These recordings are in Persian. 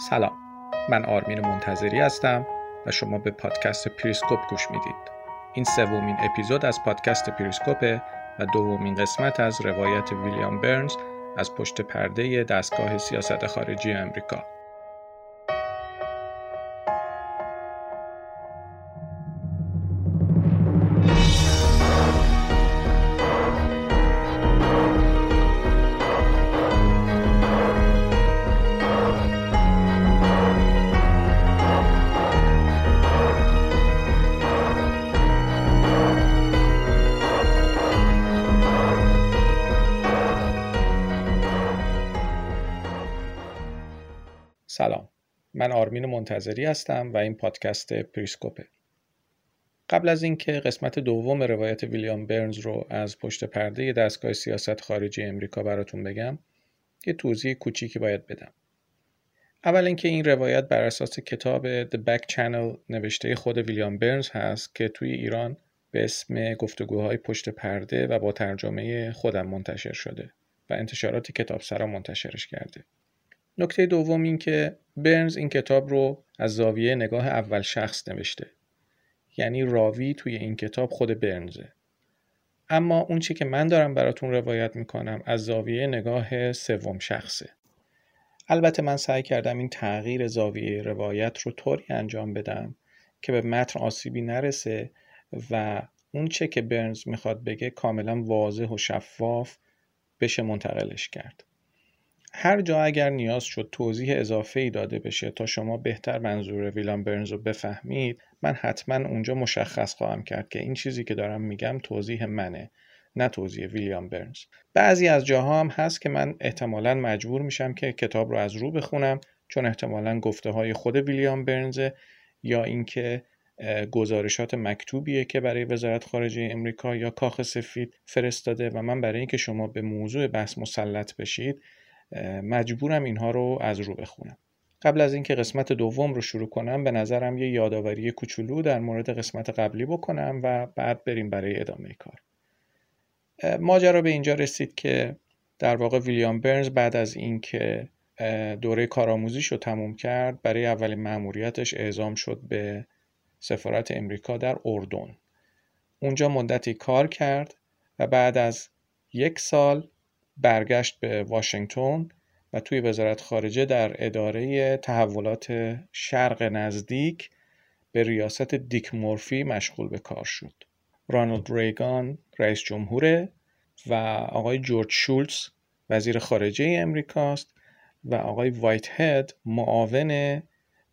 سلام. من آرمین منتظری هستم و شما به پادکست پریسکوپ گوش می‌دید. این سومین اپیزود از پادکست پریسکوپه و دومین قسمت از روایت ویلیام برنز از پشت پرده دستگاه سیاست خارجی امریکا. منتظری هستم و این پادکست پریسکوپه. قبل از اینکه قسمت دوم روایت ویلیام برنز رو از پشت پرده دستگاه سیاست خارجی امریکا براتون بگم یه توضیح کوچیکی باید بدم. اول اینکه این روایت بر اساس کتاب The Back Channel نوشته خود ویلیام برنز هست که توی ایران به اسم گفتگوهای پشت پرده و با ترجمه خودم منتشر شده و انتشارات کتاب سرا منتشرش کرده. نکته دوم این که برنز این کتاب رو از زاویه نگاه اول شخص نوشته. یعنی راوی توی این کتاب خود برنزه. اما اون چی که من دارم براتون روایت می‌کنم از زاویه نگاه سوم شخصه. البته من سعی کردم این تغییر زاویه روایت رو طوری انجام بدم که به متن آسیبی نرسه و اون چه که برنز می‌خواد بگه کاملا واضح و شفاف بشه منتقلش کرد. هر جا اگر نیاز شد توضیح اضافه ای داده بشه تا شما بهتر منظور ویلام برنز رو بفهمید من حتما اونجا مشخص خواهم کرد که این چیزی که دارم میگم توضیح منه نه توضیح ویلیام برنز. بعضی از جاها هم هست که من احتمالا مجبور میشم که کتاب رو از رو بخونم چون احتمالا گفته های خود ویلیام برنزه یا اینکه گزارشات مکتوبیه که برای وزارت خارجه امریکا یا کاخ سفید فرستاده و من برای اینکه شما به موضوع بحث مسلط بشید مجبورم اینها رو از رو بخونم. قبل از اینکه قسمت دوم رو شروع کنم به نظرم یه یادآوری کوچولو در مورد قسمت قبلی بکنم و بعد بریم برای ادامه کار. ماجرا به اینجا رسید که در واقع ویلیام برنز بعد از اینکه دوره کارآموزیش رو تموم کرد برای اولین مأموریتش اعزام شد به سفارت امریکا در اردن. اونجا مدتی کار کرد و بعد از یک سال برگشت به واشنگتن و توی وزارت خارجه در اداره تحولات شرق نزدیک به ریاست دیک مورفی مشغول به کار شد. رانالد ریگان رئیس جمهوره و آقای جورج شولتز وزیر خارجه امریکاست و آقای وایت هد معاون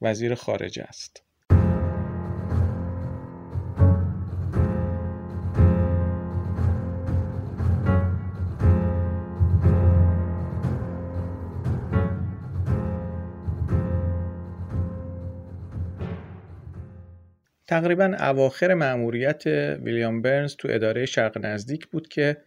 وزیر خارجه است. تقریبا اواخر مأموریت ویلیام برنز تو اداره شرق نزدیک بود که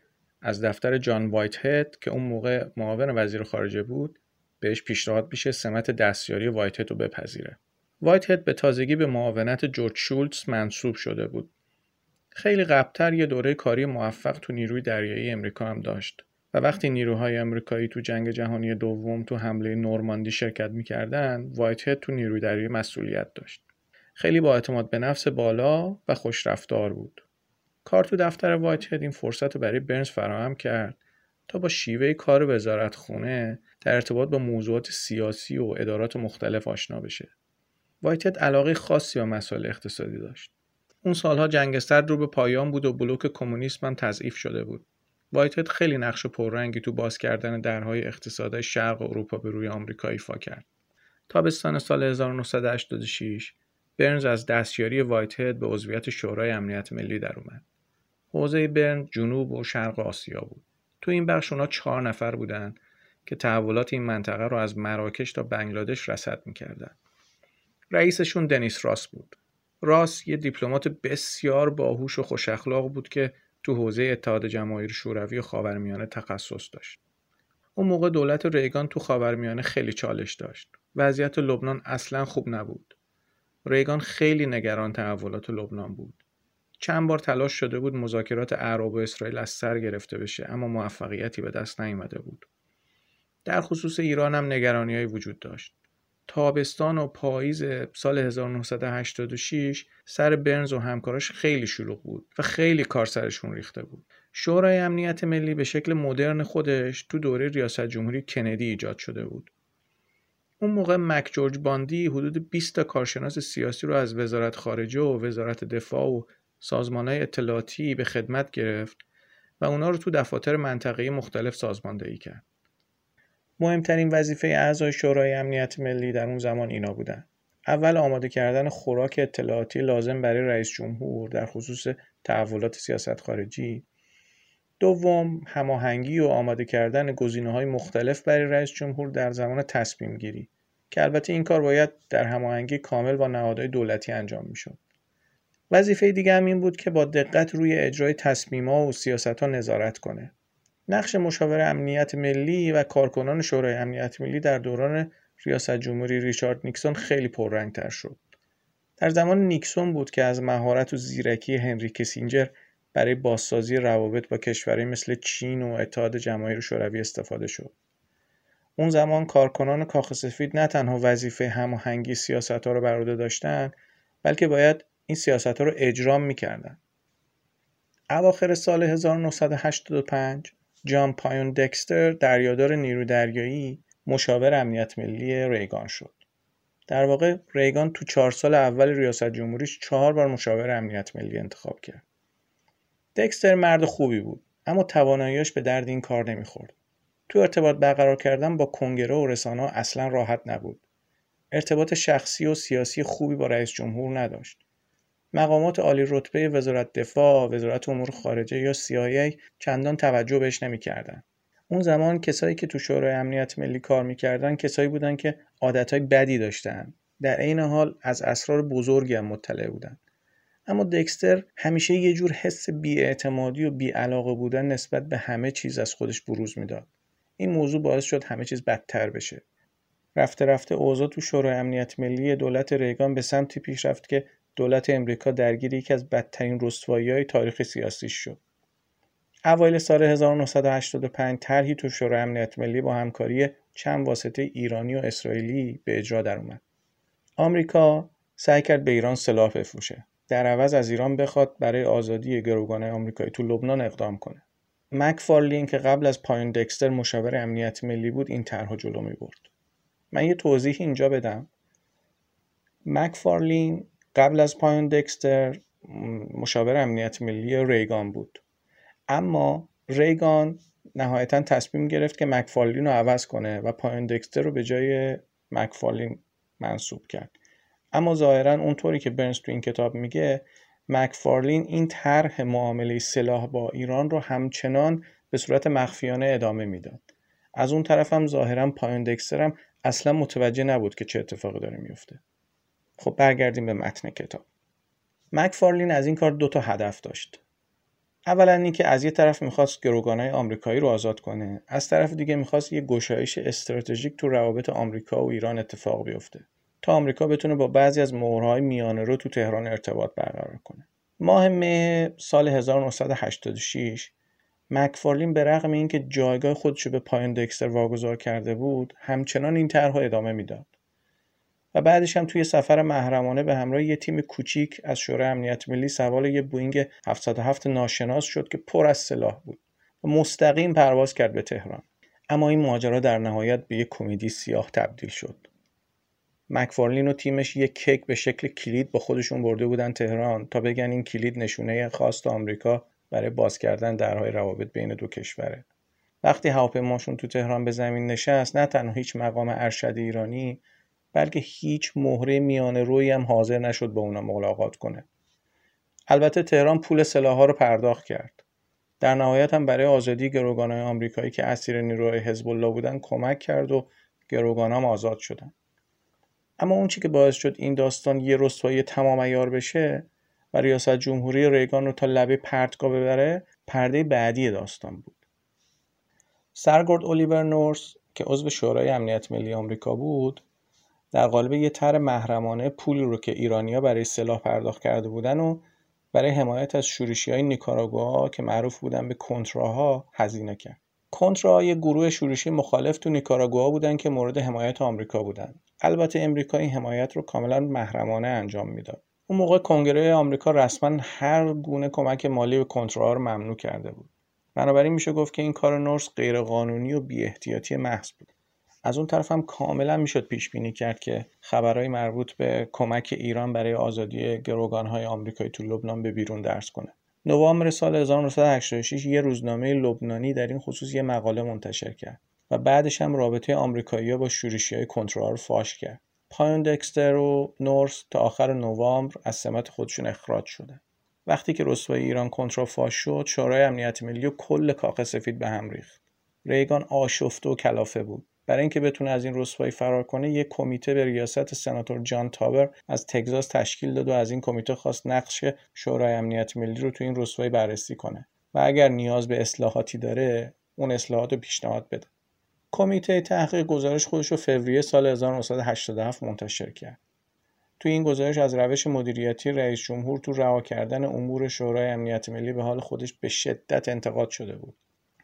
از دفتر جان وایت هد که اون موقع معاون وزیر خارجه بود بهش پیشنهاد میشه سمت دستیاری وایت هد رو بپذیره. وایت هد به تازگی به معاونت جورج شولتز منصوب شده بود. خیلی قبلتر یه دوره کاری موفق تو نیروی دریایی امریکا هم داشت و وقتی نیروهای امریکایی تو جنگ جهانی دوم تو حمله نورماندی شرکت می‌کردن وایت هد تو نیروی دریایی مسئولیت داشت. خیلی با اعتماد به نفس بالا و خوش رفتار بود. کار تو دفتر وایت هد این فرصت برای برنز فراهم کرد تا با شیوه کار وزارت خونه در ارتباط با موضوعات سیاسی و ادارات مختلف آشنا بشه. وایت هد علاقه خاصی به مسائل اقتصادی داشت. اون سالها جنگ سرد رو به پایان بود و بلوک کمونیسم هم تضعیف شده بود. وایت هد خیلی نقش پررنگی تو باز کردن درهای اقتصادی شرق اروپا به روی آمریکا ایفا کرد. تابستان سال 1986 برنز از دستیاری وایت هد به عضویت شورای امنیت ملی در اومد. حوزه برن جنوب و شرق آسیا بود. تو این بخش اونا چهار نفر بودن که تحولات این منطقه رو از مراکش تا بنگلادش رصد می‌کردن. رئیسشون دنیس راس بود. راس یه دیپلمات بسیار باهوش و خوش اخلاق بود که تو حوزه اتحاد جماهیر شوروی و خاورمیانه تخصص داشت. اون موقع دولت ریگان تو خاورمیانه خیلی چالش داشت. وضعیت لبنان اصلا خوب نبود. ریگان خیلی نگران تحولات لبنان بود. چند بار تلاش شده بود مذاکرات عرب و اسرائیل از سر گرفته بشه اما موفقیتی به دست نیامده بود. در خصوص ایران هم نگرانی های وجود داشت. تابستان و پاییز سال 1986 سر برنز و همکاراش خیلی شلوغ بود و خیلی کار سرشون ریخته بود. شورای امنیت ملی به شکل مدرن خودش تو دوره ریاست جمهوری کندی ایجاد شده بود. اون موقع مک جورج باندی حدود 20 تا کارشناس سیاسی رو از وزارت خارجه و وزارت دفاع و سازمانهای اطلاعاتی به خدمت گرفت و اونا رو تو دفاتر منطقه‌ای مختلف سازماندهی کرد. مهمترین وظیفه اعضای شورای امنیت ملی در اون زمان اینا بودن. اول آماده کردن خوراک اطلاعاتی لازم برای رئیس جمهور در خصوص تحولات سیاست خارجی. دوم هماهنگی و آماده کردن گزینه های مختلف برای رئیس جمهور در زمان تصمیم گیری که البته این کار باید در هماهنگی کامل با نهادهای دولتی انجام می‌شد. وظیفه دیگه هم این بود که با دقت روی اجرای تصمیم‌ها و سیاست‌ها نظارت کنه. نقش مشاور امنیت ملی و کارکنان شورای امنیت ملی در دوران ریاست جمهوری ریچارد نیکسون خیلی پررنگتر شد. در زمان نیکسون بود که از مهارت و زیرکی هنری کسینجر برای بازسازی روابط با کشورهای مثل چین و اتحاد جماهیر شوروی استفاده شد. اون زمان کارکنان کاخ سفید نه تنها وظیفه هماهنگی سیاست ها رو بر عهده داشتن بلکه باید این سیاست ها رو اجرام می‌کردن. اواخر سال 1985 جان پایون دکستر دریادار نیرو دریایی مشاور امنیت ملی ریگان شد. در واقع ریگان تو چهار سال اول ریاست جمهوریش چهار بار مشاور امنیت ملی انتخاب کرد. دکستر مرد خوبی بود اما تواناییش به درد این کار نمی‌خورد. تو ارتباط برقرار کردن با کنگره و رسانه اصلا راحت نبود. ارتباط شخصی و سیاسی خوبی با رئیس جمهور نداشت. مقامات عالی رتبه وزارت دفاع، وزارت امور خارجه یا CIA چندان توجه بهش نمی‌کردن. اون زمان کسایی که تو شورای امنیت ملی کار می‌کردن کسایی بودن که عادتهای بدی داشتن. در عین حال از اسرار بزرگی هم مطلع بودن. اما دکستر همیشه یه جور حس بیاعتمادی و بیعلاقه بودن نسبت به همه چیز از خودش بروز می‌داد. این موضوع باعث شد همه چیز بدتر بشه. رفته رفته اوضاع تو شورای امنیت ملی دولت ریگان به سمتی پیش رفت که دولت امریکا درگیر یکی از بدترین رسوایی های تاریخ سیاسی شد. اوایل سال 1985 طرحی تو شورای امنیت ملی با همکاری چند واسطه ایرانی و اسرائیلی به اجرا در اومد. آمریکا سعی کرد به ایران سلاح بفروشه. در عوض از ایران بخواد برای آزادی گروگانهای آمریکایی تو لبنان اقدام کنه. مک فارلین که قبل از پایین دکستر مشاور امنیت ملی بود این طرح جلو می برد. من یه توضیح اینجا بدم. مک فارلین قبل از پایون دکستر مشاور امنیت ملی ریگان بود اما ریگان نهایتا تصمیم گرفت که مکفارلین رو عوض کنه و پایون دکستر رو به جای مکفارلین منصوب کرد اما ظاهرا اونطوری که برنز تو این کتاب میگه مکفارلین این طرح معامله سلاح با ایران رو همچنان به صورت مخفیانه ادامه می‌داد. از اون طرف هم ظاهرا پایون دکستر اصلا متوجه نبود که چه اتفاقی داره میفته. خب برگردیم به متن کتاب. مکفارلین از این کار دو تا هدف داشت. اولا اینکه از یه طرف می‌خواست گروگانهای آمریکایی رو آزاد کنه از طرف دیگه می‌خواست یه گشایش استراتژیک تو روابط آمریکا و ایران اتفاق بیفته. تا آمریکا بتونه با بعضی از مهرهای میانه رو تو تهران ارتباط برقرار کنه. ماه مه سال 1986 مکفارلین به رغم اینکه جایگاه خودش رو به پایین دکستر واگذار کرده بود همچنان این طرح ادامه می‌داد. و بعدش هم توی سفر محرمانه به همراه یه تیم کوچیک از شورای امنیت ملی سوار یه بوینگ 707 ناشناس شد که پر از سلاح بود و مستقیم پرواز کرد به تهران. اما این ماجرا در نهایت به یک کمدی سیاه تبدیل شد. مکفارلین و تیمش یک کیک به شکل کلید با خودشون برده بودن تهران تا بگن این کلید نشونه خواست آمریکا برای باز کردن درهای روابط بین دو کشوره. وقتی هواپیماشون تو تهران به زمین نشست نه تنها هیچ مقام ارشد ایرانی بلکه هیچ مهره میانه روی هم حاضر نشد با اونا ملاقات کنه. البته تهران پول سلاحها رو پرداخت کرد. در نهایت هم برای آزادی گروگانهای آمریکایی که اسیر نیروهای حزب الله بودن کمک کرد و گروگان هم آزاد شدن. اما اون چی که باعث شد این داستان یه رسوایی تمام ایار بشه و ریاست جمهوری ریگان رو تا لبه پرتگاه ببره پرده بعدی داستان بود سرگرد الیور نورس که عضو شورای امنیت ملی آمریکا بود در قالب یه طرح محرمانه پولی رو که ایرانیا برای سلاح پرداخت کرده بودن و برای حمایت از شورشی های نیکاراگوها که معروف بودن به کنتراها هزینه کرد. کنترا یه گروه شورشی مخالف تو نیکاراگوآ بودن که مورد حمایت آمریکا بودن البته امریکا این حمایت رو کاملا محرمانه انجام می‌داد. اون موقع کنگره آمریکا رسما هر گونه کمک مالی به کنترا رو ممنوع کرده بود. بنابراین میشه گفت که این کار نورس غیرقانونی و بیاحتیاطی محض بود. از اون طرف هم کاملا می‌شد پیش بینی کرد که خبرهای مربوط به کمک ایران برای آزادی گروگانهای آمریکایی تو لبنان به بیرون درس کنه. نوامبر سال 1986 یه روزنامه لبنانی در این خصوص یه مقاله منتشر کرد. و بعدش هم رابطه آمریکایی‌ها با شورشی های کنترل فاش کرد. پایون دکستر و نورس تا آخر نوامبر از سمت خودشون اخراج شدن. وقتی که رسوای ایران کنترل فاش شد، شورای امنیت ملی و کل کاخ سفید به هم ریخت. ریگان آشفته و کلافه بود. برای اینکه بتونه از این رسوایی فرار کنه یک کمیته به ریاست سناتور جان تابر از تگزاس تشکیل داد و از این کمیته خواست نقش شورای امنیت ملی رو تو این رسوایی بررسی کنه و اگر نیاز به اصلاحاتی داره اون اصلاحات رو پیشنهاد بده کمیته تحقیق گزارش خودش رو فوریه سال 1987 منتشر کرد. تو این گزارش از روش مدیریتی رئیس جمهور تو رها کردن امور شورای امنیت ملی به حال خودش به شدت انتقاد شده بود.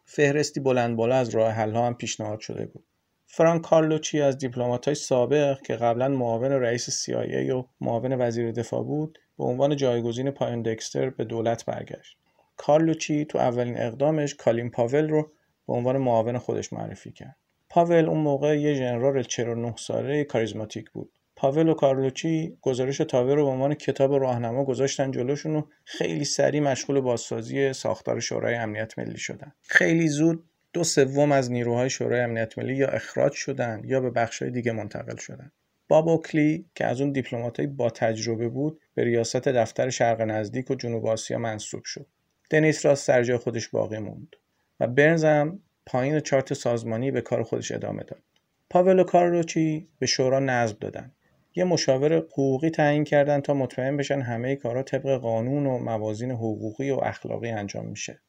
فهرستی بلند بالا از راه حل هم پیشنهاد شده بود. فرانک کارلوچی از های سابق که قبلا معاون رئیس CIA و معاون وزیر دفاع بود به عنوان جایگزین پایان دکستر به دولت برگشت. کارلوچی تو اولین اقدامش کالین پاول رو به عنوان معاون خودش معرفی کرد. پاول اون موقع یه ژنرال 49 ساله کاریزماتیک بود. پاول و کارلوچی گزارش تاور رو به عنوان کتاب راهنما گذاشتن جلوشون و خیلی سریع مشغول بازسازی ساختار شورای امنیت ملی شدن. خیلی زود دو سوم از نیروهای شورای امنیت ملی یا اخراج شدند یا به بخشهای دیگه منتقل شدند. باب اوکلی که از اون دیپلماتای با تجربه بود به ریاست دفتر شرق نزدیک و جنوب آسیا منصوب شد. دنیس راس سر خودش باقی موند و برنز هم پایین چارت سازمانی به کار خودش ادامه داد. پاول و کارلوچی به شورا نظم دادن. یه مشاور حقوقی تعیین کردن تا مطمئن بشن همه کارا طبق قانون و موازین حقوقی و اخلاقی انجام میشه.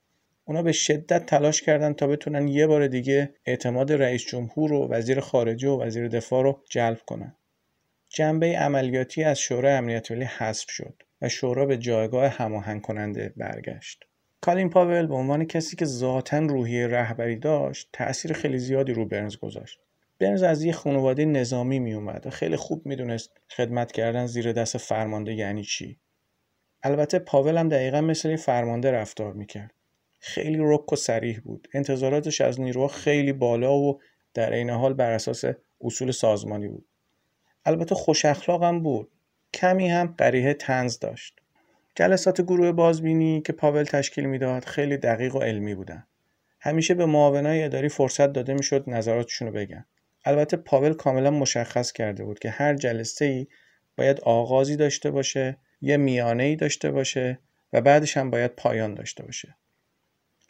اونا به شدت تلاش کردن تا بتونن یه بار دیگه اعتماد رئیس جمهور و وزیر خارجه و وزیر دفاع رو جلب کنن. جنبه عملیاتی از شورای امنیت ملی حذف شد و شورا به جایگاه هماهنگ کننده برگشت. کالین پاول به عنوان کسی که ذاتا روحیه رهبری داشت تأثیر خیلی زیادی رو برنز گذاشت. برنز از یه خانواده نظامی می اومد و خیلی خوب می‌دونست خدمت کردن زیر دست فرمانده یعنی چی. البته پاول هم دقیقا مثل فرمانده رفتار می‌کرد. خیلی رک و سریح بود انتظاراتش از نیروها خیلی بالا و در عین حال بر اساس اصول سازمانی بود البته خوش اخلاقم بود کمی هم قریه تنز داشت جلسات گروه بازبینی که پاول تشکیل می‌داد خیلی دقیق و علمی بودن همیشه به معاونای اداری فرصت داده می‌شد نظراتشون رو بگن البته پاول کاملا مشخص کرده بود که هر جلسه ای باید آغازی داشته باشه یه میانه ای داشته باشه و بعدش هم باید پایان داشته باشه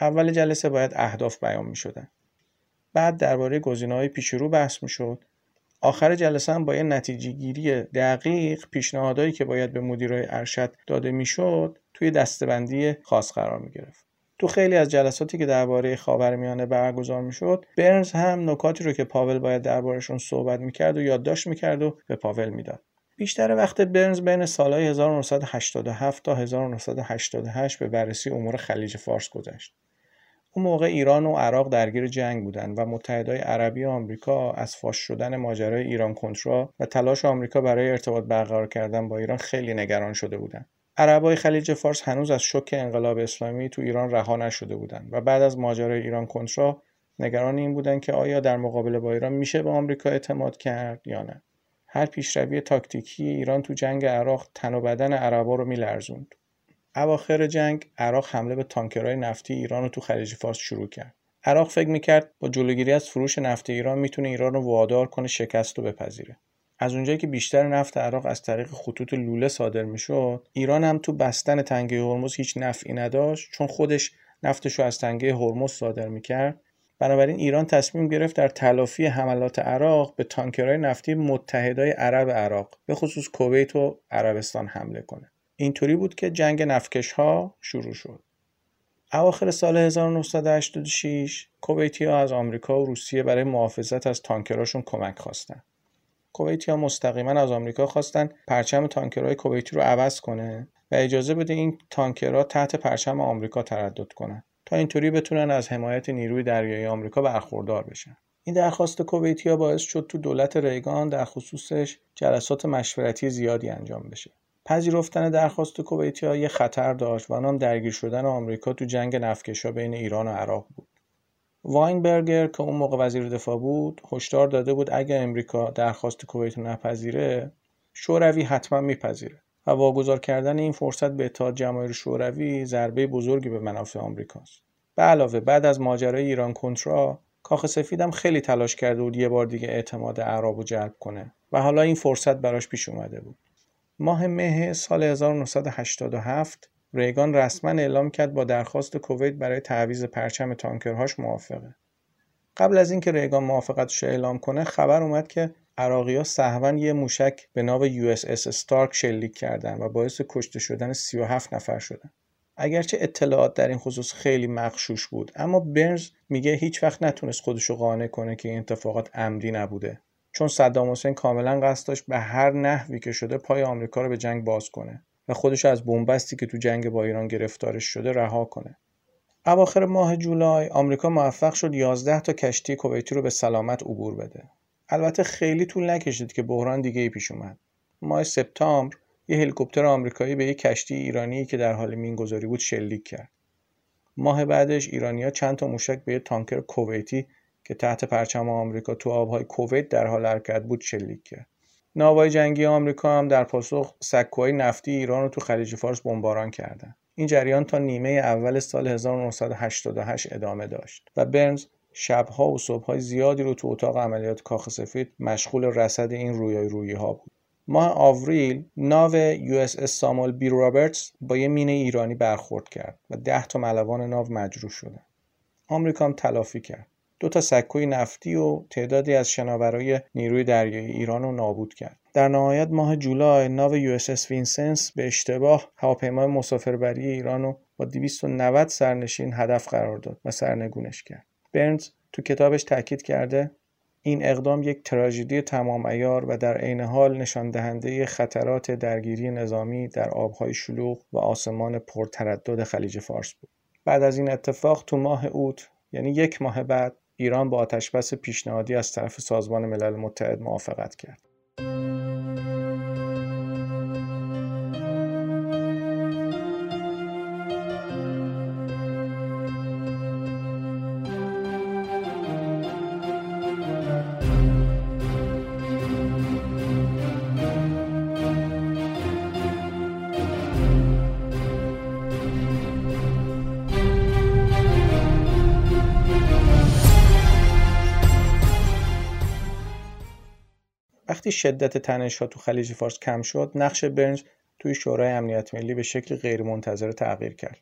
اول جلسه باید اهداف بیان می شدن. بعد درباره های پیش رو بحث می شد. آخر جلسه هم باید نتیجه گیری دقیق پیشنهادهایی که باید به مدیرای ارشد داده می‌شد توی دستبندی خاص قرار می گرفت. تو خیلی از جلساتی که درباره خاورمیانه برگزار می‌شد برنز هم نکاتی رو که پاول باید دربارهشون صحبت می‌کرد و یادداشت می‌کرد و به پاول می‌داد بیشتر وقت برنز بین سالهای 1987 تا 1988 به بررسی امور خلیج فارس گذشت اون موقع ایران و عراق درگیر جنگ بودند و متحدای عربی و آمریکا از فاش شدن ماجرای ایران کنترا و تلاش آمریکا برای ارتباط برقرار کردن با ایران خیلی نگران شده بودند. عربای خلیج فارس هنوز از شوک انقلاب اسلامی تو ایران رها نشده بودند و بعد از ماجرای ایران کنترا نگران این بودند که آیا در مقابل با ایران میشه به آمریکا اعتماد کرد یا نه. هر پیشروی تاکتیکی ایران تو جنگ عراق تن و بدن عربا رو میلرزوند. اواخر جنگ عراق حمله به تانکرهای نفتی ایران رو تو خلیج فارس شروع کرد. عراق فکر می‌کرد با جلوگیری از فروش نفت ایران می‌تونه ایران رو وادار کنه شکست رو بپذیره. از اونجایی که بیشتر نفت عراق از طریق خطوط لوله صادر می‌شد ایران هم تو بستن تنگه هرمز هیچ نفعی نداشت چون خودش نفتش رو از تنگه هرمز صادر می‌کرد. بنابراین ایران تصمیم گرفت در تلافی حملات عراق به تانکرهای نفتی متحدای عرب عراق به خصوص کویت و عربستان حمله کنه. اینطوری بود که جنگ نفکش ها شروع شد. اواخر سال 1986 کویتی ها از آمریکا و روسیه برای محافظت از تانکراشون کمک خواستن. کویتی ها مستقیما از آمریکا خواستن پرچم تانکرهای کویتی رو عوض کنه و اجازه بده این تانکرها تحت پرچم آمریکا تردد کنن. تا اینطوری بتونن از حمایت نیروی دریایی آمریکا برخوردار بشن این درخواست کویتیا باعث شد تو دولت ریگان در خصوصش جلسات مشورتی زیادی انجام بشه پذیرفتن درخواست کویتیا یه خطر داشت و آن درگیر شدن آمریکا تو جنگ نفتکشا بین ایران و عراق بود. واینبرگر که اون موقع وزیر دفاع بود هشدار داده بود اگر امریکا درخواست کویت نپذیره شوروی حتما میپذیره و واگذار کردن این فرصت به اتحاد جماهیر شوروی ضربه بزرگی به منافع آمریکاست به علاوه بعد از ماجرای ایران کنترا کاخ سفیدم خیلی تلاش کرده بود یه بار دیگه اعتماد عرب جلب کنه و حالا این فرصت براش پیش اومده بود. ماه مه سال 1987 ریگان رسما اعلام کرد با درخواست کویت برای تعویض پرچم تانکرهاش موافقه. قبل از اینکه ریگان موافقتش اعلام کنه خبر اومد که عراقی ها یه موشک به ناو USS Stark شلیک کردن و باعث کشته شدن 37 نفر شدن. اگرچه اطلاعات در این خصوص خیلی مغشوش بود اما برنز میگه هیچ وقت نتونست خودشو قانع کنه که این اتفاقات عمدی نبوده چون صدام حسین کاملا قصد داشت به هر نحوی که شده پای آمریکا رو به جنگ باز کنه و خودش از بن‌بستی که تو جنگ با ایران گرفتارش شده رها کنه. اواخر ماه جولای آمریکا موفق شد 11 تا کشتی کویتی رو به سلامت عبور بده. البته خیلی طول نکشید که بحران دیگه ای پیش اومد. ماه سپتامبر یه هلیکوپتر آمریکایی به یک کشتی ایرانی که در حال مینگذاری بود شلیک کرد. ماه بعدش ایرانیا چند تا موشک به یه تانکر کویتی که تحت پرچم آمریکا تو آبهای کویت در حال حرکت بود شلیک کرد. ناوای جنگی آمریکا هم در پاسخ سکوهای نفتی ایران رو تو خلیج فارس بمباران کردند. این جریان تا نیمه اول سال 1988 ادامه داشت و برنز شبها و صبحهای زیادی رو تو اتاق عملیات کاخ سفید مشغول رصد این رویارویی ها بود. ماه آوریل ناو USS Samuel B. Roberts با یه مین ایرانی برخورد کرد و ده تا ملوان ناو مجروح شدن. آمریکا هم تلافی کرد. دو تا سکوی نفتی و تعدادی از شناورای نیروی دریایی ایران رو نابود کرد. در نهایت ماه جولای ناو US Vincennes به اشتباه هواپیمای مسافربری ایران رو با 290 سرنشین هدف قرار داد و سرنگونش کرد. برنز تو کتابش تاکید کرده این اقدام یک تراژدی تمام ایار و در عین حال نشان دهنده خطرات درگیری نظامی در آبهای شلوغ و آسمان پرتردد خلیج فارس بود. بعد از این اتفاق تو ماه اوت یعنی یک ماه بعد ایران با آتشبس پیشنهادی از طرف سازمان ملل متحد موافقت کرد. شدت تنش‌ها تو خلیج فارس کم شد نقش برنز توی شورای امنیت ملی به شکل غیرمنتظره تغییر کرد.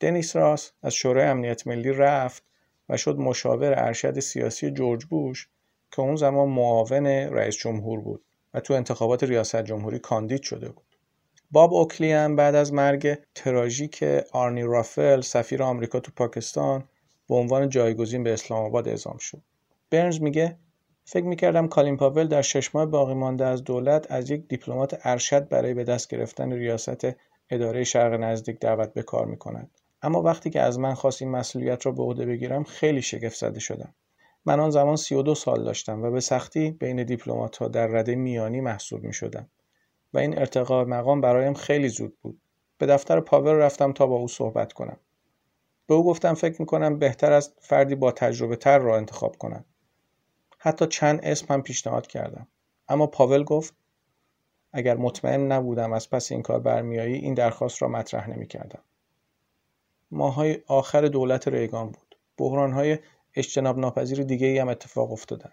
دنیس راس از شورای امنیت ملی رفت و شد مشاور ارشد سیاسی جورج بوش که اون زمان معاون رئیس جمهور بود و تو انتخابات ریاست جمهوری کاندید شده بود. باب اوکلی هم بعد از مرگ تراژیک آرنی رافل سفیر آمریکا تو پاکستان به عنوان جایگزین به اسلام آباد اعزام شد. برنز میگه فکر می‌کردم کالین پاول در شش ماه باقی مانده از دولت از یک دیپلمات ارشد برای به دست گرفتن ریاست اداره شرق نزدیک دعوت به کار می‌کند اما وقتی که از من خواست این مسئولیت را به عهده بگیرم خیلی شگفت زده شدم من آن زمان 32 سال داشتم و به سختی بین دیپلمات ها در رده میانی محسوب می شدم و این ارتقا مقام برایم خیلی زود بود. به دفتر پاول رفتم تا با او صحبت کنم. به او گفتم فکر می کنم بهتر است فردی با تجربه تر را انتخاب کنم. حتی چند اسم هم پیشنهاد کردم اما پاول گفت اگر مطمئن نبودم از پس این کار برمیایی این درخواست را مطرح نمی کردم. ماهای آخر دولت ریگان بود. بحرانهای اجتناب ناپذیر دیگه هم اتفاق افتادن.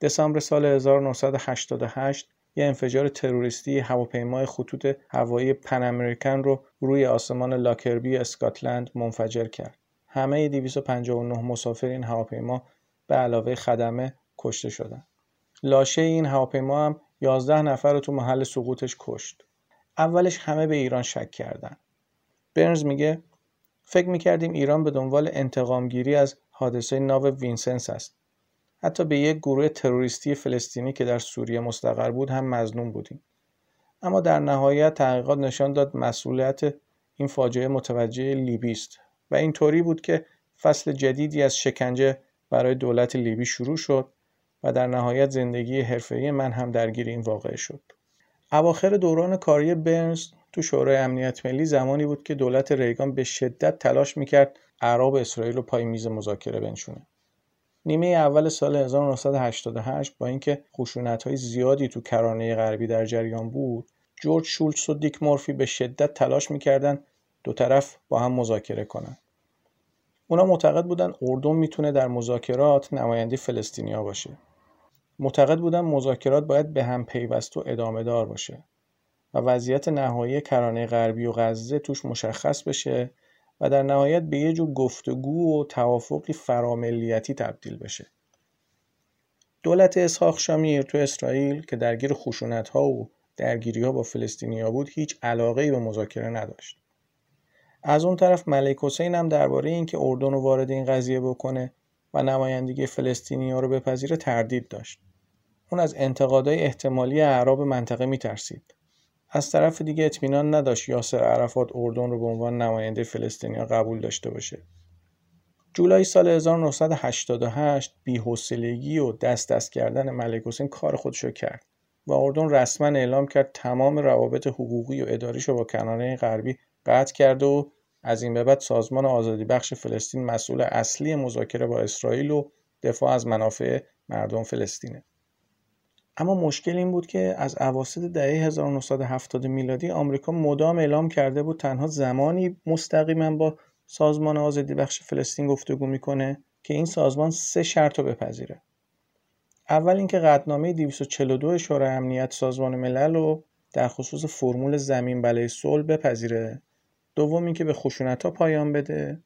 دسامبر سال 1988 یه انفجار تروریستی هواپیمای خطوط هوایی پن امریکن رو روی آسمان لاکربی اسکاتلند منفجر کرد. همه 259 مسافر این هواپیما به علاوه خدمه کشته شدن. لاشه این هواپیما هم 11 نفر رو تو محل سقوطش کشت. اولش همه به ایران شک کردن. برنز میگه فکر می‌کردیم ایران به دنبال انتقامگیری از حادثه ناو وینسنس است. حتی به یک گروه تروریستی فلسطینی که در سوریه مستقر بود هم مظنون بودیم. اما در نهایت تحقیقات نشان داد مسئولیت این فاجعه متوجه لیبی است و اینطوری بود که فصل جدیدی از شکنجه برای دولت لیبی شروع شد و در نهایت زندگی حرفه‌ای من هم درگیر این واقعه شد. اواخر دوران کاری برنز تو شورای امنیت ملی زمانی بود که دولت ریگان به شدت تلاش می‌کرد عرب اسرائیل رو پای میز مذاکره بنشونه. نیمه اول سال 1988 با اینکه های زیادی تو کرانه غربی در جریان بود، جورج شولتس و دیک مورفی به شدت تلاش می‌کردن دو طرف با هم مذاکره کنن. اونا معتقد بودن اردن می‌تونه در مذاکرات نماینده فلسطینیا باشه. معتقد بودن مذاکرات باید به هم پیوست و ادامه دار باشه و وضعیت نهایی کرانه غربی و غزه توش مشخص بشه و در نهایت به یه جور گفتگو و توافقی فراملیتی تبدیل بشه. دولت اسحاق شامیر تو اسرائیل که درگیر خشونت ها و درگیری ها با فلسطینیا بود هیچ علاقه به مذاکره نداشت. از اون طرف ملک حسین هم درباره اینکه اردن رو وارد این قضیه بکنه و نمایندگی فلسطینیا رو بپذیره تردید داشت. اون از انتقادهای احتمالی اعراب منطقه میترسید. از طرف دیگه اطمینان نداشت یاسر عرفات اردن رو به عنوان نماینده فلسطینیا قبول داشته باشه. جولای سال 1988 بی‌حوصلگی و دست دست کردن ملک حسین کار خودشو کرد و اردن رسما اعلام کرد تمام روابط حقوقی و اداریشو با کناره غربی قطع کرده و از این به بعد سازمان آزادی بخش فلسطین مسئول اصلی مذاکره با اسرائیل و دفاع از منافع مردم فلسطینه. اما مشکل این بود که از اواسط دهه 1970 میلادی آمریکا مدام اعلام کرده بود تنها زمانی مستقیما با سازمان آزادی بخش فلسطین گفتگو می‌کنه که این سازمان سه شرط رو بپذیره. اول اینکه قطعنامه 242 شورای امنیت سازمان ملل رو در خصوص فرمول زمین بله صلح بپذیره. دوم اینکه به خشونت ها پایان بده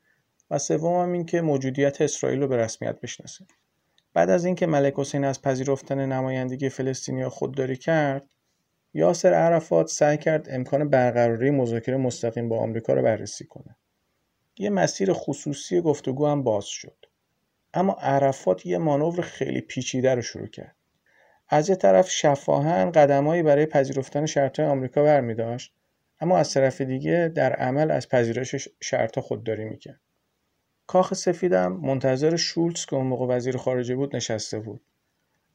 و سوم اینکه موجودیت اسرائیل رو به رسمیت بشناسه. بعد از اینکه ملک حسین از پذیرفتن نمایندگی فلسطینیا خودداری کرد یاسر عرفات سعی کرد امکان برقراری مذاکره مستقیم با آمریکا را بررسی کنه. یه مسیر خصوصی گفتگو هم باز شد. اما عرفات یه مانور خیلی پیچیده رو شروع کرد. از یه طرف شفاهن قدمهایی برای پذیرفتن شرطهای آمریکا برمی داشت اما از طرف دیگه در عمل از پذیرش شرطها خودداری می‌کرد. کاخ سفیدم منتظر شولتز که اون موقع وزیر خارجه بود نشسته بود.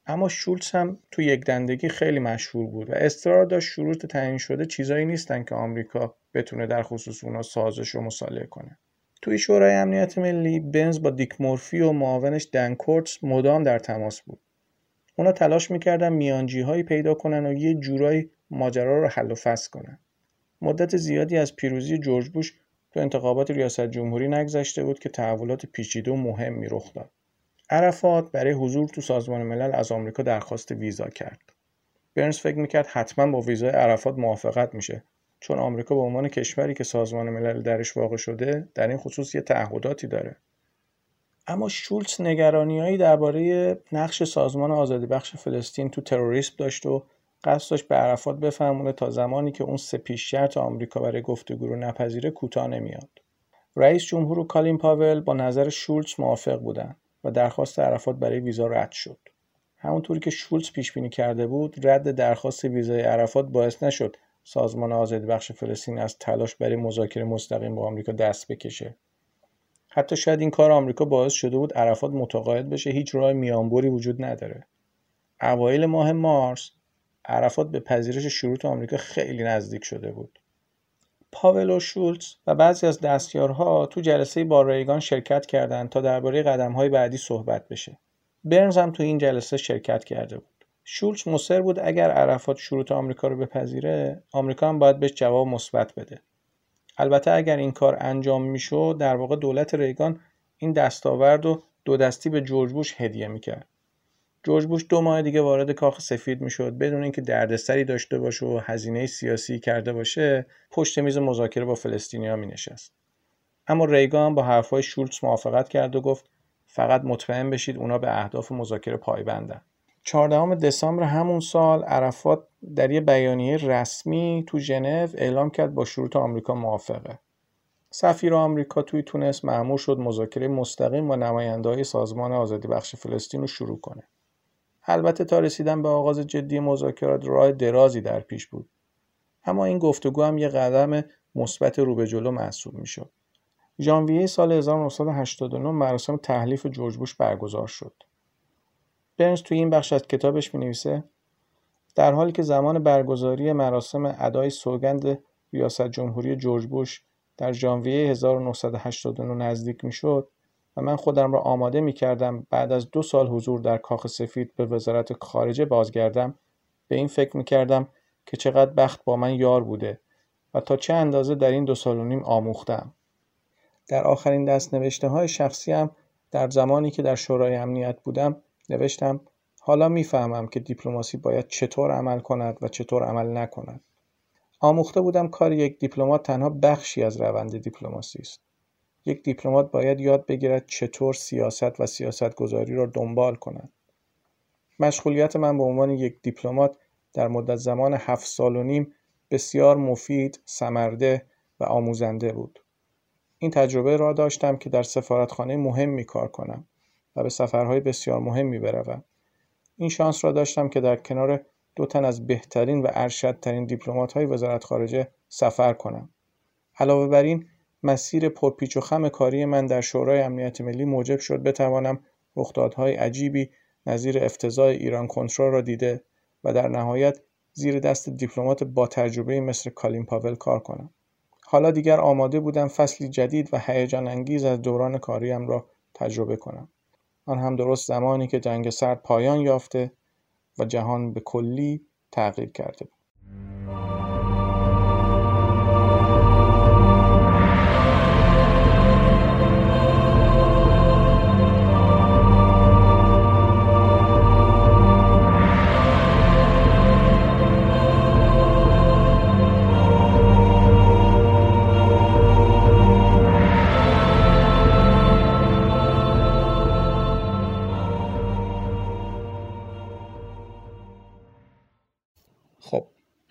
اما شولتز هم تو یک دندگی خیلی مشهور بود و اصرار داشت شروط تعیین شده چیزایی نیستن که آمریکا بتونه در خصوص اونا سازش و مصالحه کنه. توی شورای امنیت ملی بنز با دیک مورفی و معاونش دن کورتز مدام در تماس بود. اونا تلاش می‌کردن میانجی هایی پیدا کنن و یه جورایی ماجرا رو حل و فصل کنن. مدت زیادی از پیروزی جورج بوش تو انتخابات ریاست جمهوری نگذشته بود که تحولات پیچیده و مهمی رخ داد. عرفات برای حضور تو سازمان ملل از آمریکا درخواست ویزا کرد. برنز فکر می‌کرد حتما با ویزای عرفات موافقت میشه چون آمریکا به عنوان کشوری که سازمان ملل درش واقع شده در این خصوص یه تعهداتی داره. اما شولتز نگرانیهایی درباره نقش سازمان آزادی بخش فلسطین تو تروریسم داشت و قصد داشت به عرفات بفهمونه تا زمانی که اون سه پیش شرط آمریکا برای گفتگو رو نپذیره کوتاه نمیاد. رئیس جمهور و کالین پاول با نظر شولتز موافق بودن و درخواست عرفات برای ویزا رد شد. همونطوری که شولتز پیش بینی کرده بود، رد درخواست ویزای عرفات باعث نشد سازمان آزادی بخش فلسطین از تلاش برای مذاکره مستقیم با آمریکا دست بکشه. حتی شاید این کار آمریکا باعث شده بود عرفات متقاعد بشه هیچ راه میانبری وجود نداره. اوایل ماه مارس عرفات به پذیرش شروط آمریکا خیلی نزدیک شده بود. پاول و شولتز و بعضی از دستیارها تو جلسه با ریگان شرکت کردند تا درباره قدم‌های بعدی صحبت بشه. برنز هم تو این جلسه شرکت کرده بود. شولتز مصر بود اگر عرفات شروط آمریکا رو بپذیره، آمریکا هم باید بهش جواب مثبت بده. البته اگر این کار انجام می‌شد، در واقع دولت ریگان این دستاورد و دو دستی به جورج بوش هدیه می‌کرد. جورج بوش دو ماه دیگه وارد کاخ سفید می‌شد. بدون اینکه دردسری داشته باشه و هزینه سیاسی کرده باشه پشت میز مذاکره با فلسطینیا می نشست اما ریگان با حرفهای شولتز موافقت کرد و گفت فقط مطمئن بشید اونا به اهداف مذاکره پایبندن. 14 دسامبر همون سال عرفات در یه بیانیه رسمی تو ژنو اعلام کرد با شروط آمریکا موافقه. سفیر آمریکا توی تونس معمور شد مذاکره مستقیم با نماینده سازمان آزادی بخش فلسطین رو شروع کنه. البته تا رسیدن به آغاز جدی مذاکرات راه درازی در پیش بود اما این گفتگو هم یه قدم مثبت رو به جلو محسوب می‌شد ژانویه سال 1989 مراسم تحلیف جورج بوش برگزار شد. برنز توی این بخش از کتابش می نویسه در حالی که زمان برگزاری مراسم ادای سوگند ریاست جمهوری جورج بوش در ژانویه 1989 نزدیک می شد و من خودم را آماده می کردم بعد از دو سال حضور در کاخ سفید به وزارت خارجه بازگردم به این فکر می کردم که چقدر بخت با من یار بوده و تا چه اندازه در این دو سال و نیم آموختم. در آخرین دست نوشته های شخصیم در زمانی که در شورای امنیت بودم نوشتم حالا می‌فهمم که دیپلماسی باید چطور عمل کند و چطور عمل نکند. آموخته بودم کار یک دیپلمات تنها بخشی از روند دیپلماسی است. یک دیپلمات باید یاد بگیرد چطور سیاست و سیاستگذاری را دنبال کند. مشغولیت من به عنوان یک دیپلمات در مدت زمان هفت سال و نیم بسیار مفید، سمرده و آموزنده بود. این تجربه را داشتم که در سفارتخانه مهمی کار کنم و به سفرهای بسیار مهمی بروم. این شانس را داشتم که در کنار دو تن از بهترین و ارشدترین دیپلمات های وزارت خارجه سفر کنم. علاوه بر این مسیر پرپیچ و خم کاری من در شورای امنیت ملی موجب شد بتوانم رخدادهای عجیبی نظیر افتضاح ایران کنترل را دیده و در نهایت زیر دست دیپلمات با تجربه مثل کالین پاول کار کنم. حالا دیگر آماده بودم فصلی جدید و هیجان انگیز از دوران کاریم را تجربه کنم. آن هم درست زمانی که جنگ سرد پایان یافته و جهان به کلی تغییر کرده بود.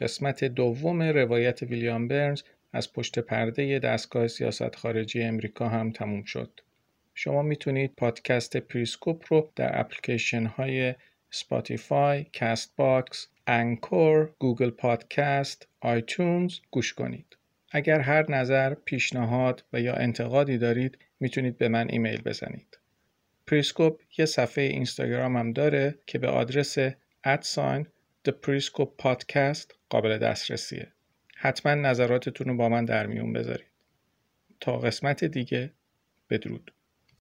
قسمت دوم روایت ویلیام برنز از پشت پرده دستگاه سیاست خارجی امریکا هم تموم شد. شما می‌تونید پادکست پریسکوپ رو در اپلیکیشن های Spotify، Castbox، Anchor، Google Podcast، iTunes گوش کنید. اگر هر نظر، پیشنهاد و یا انتقادی دارید می‌تونید به من ایمیل بزنید. پریسکوپ یه صفحه اینستاگرام هم داره که به آدرس ادساین The Periscope Podcast قابل دسترسیه. حتما نظراتتون رو با من در میون بذارید. تا قسمت دیگه بدرود.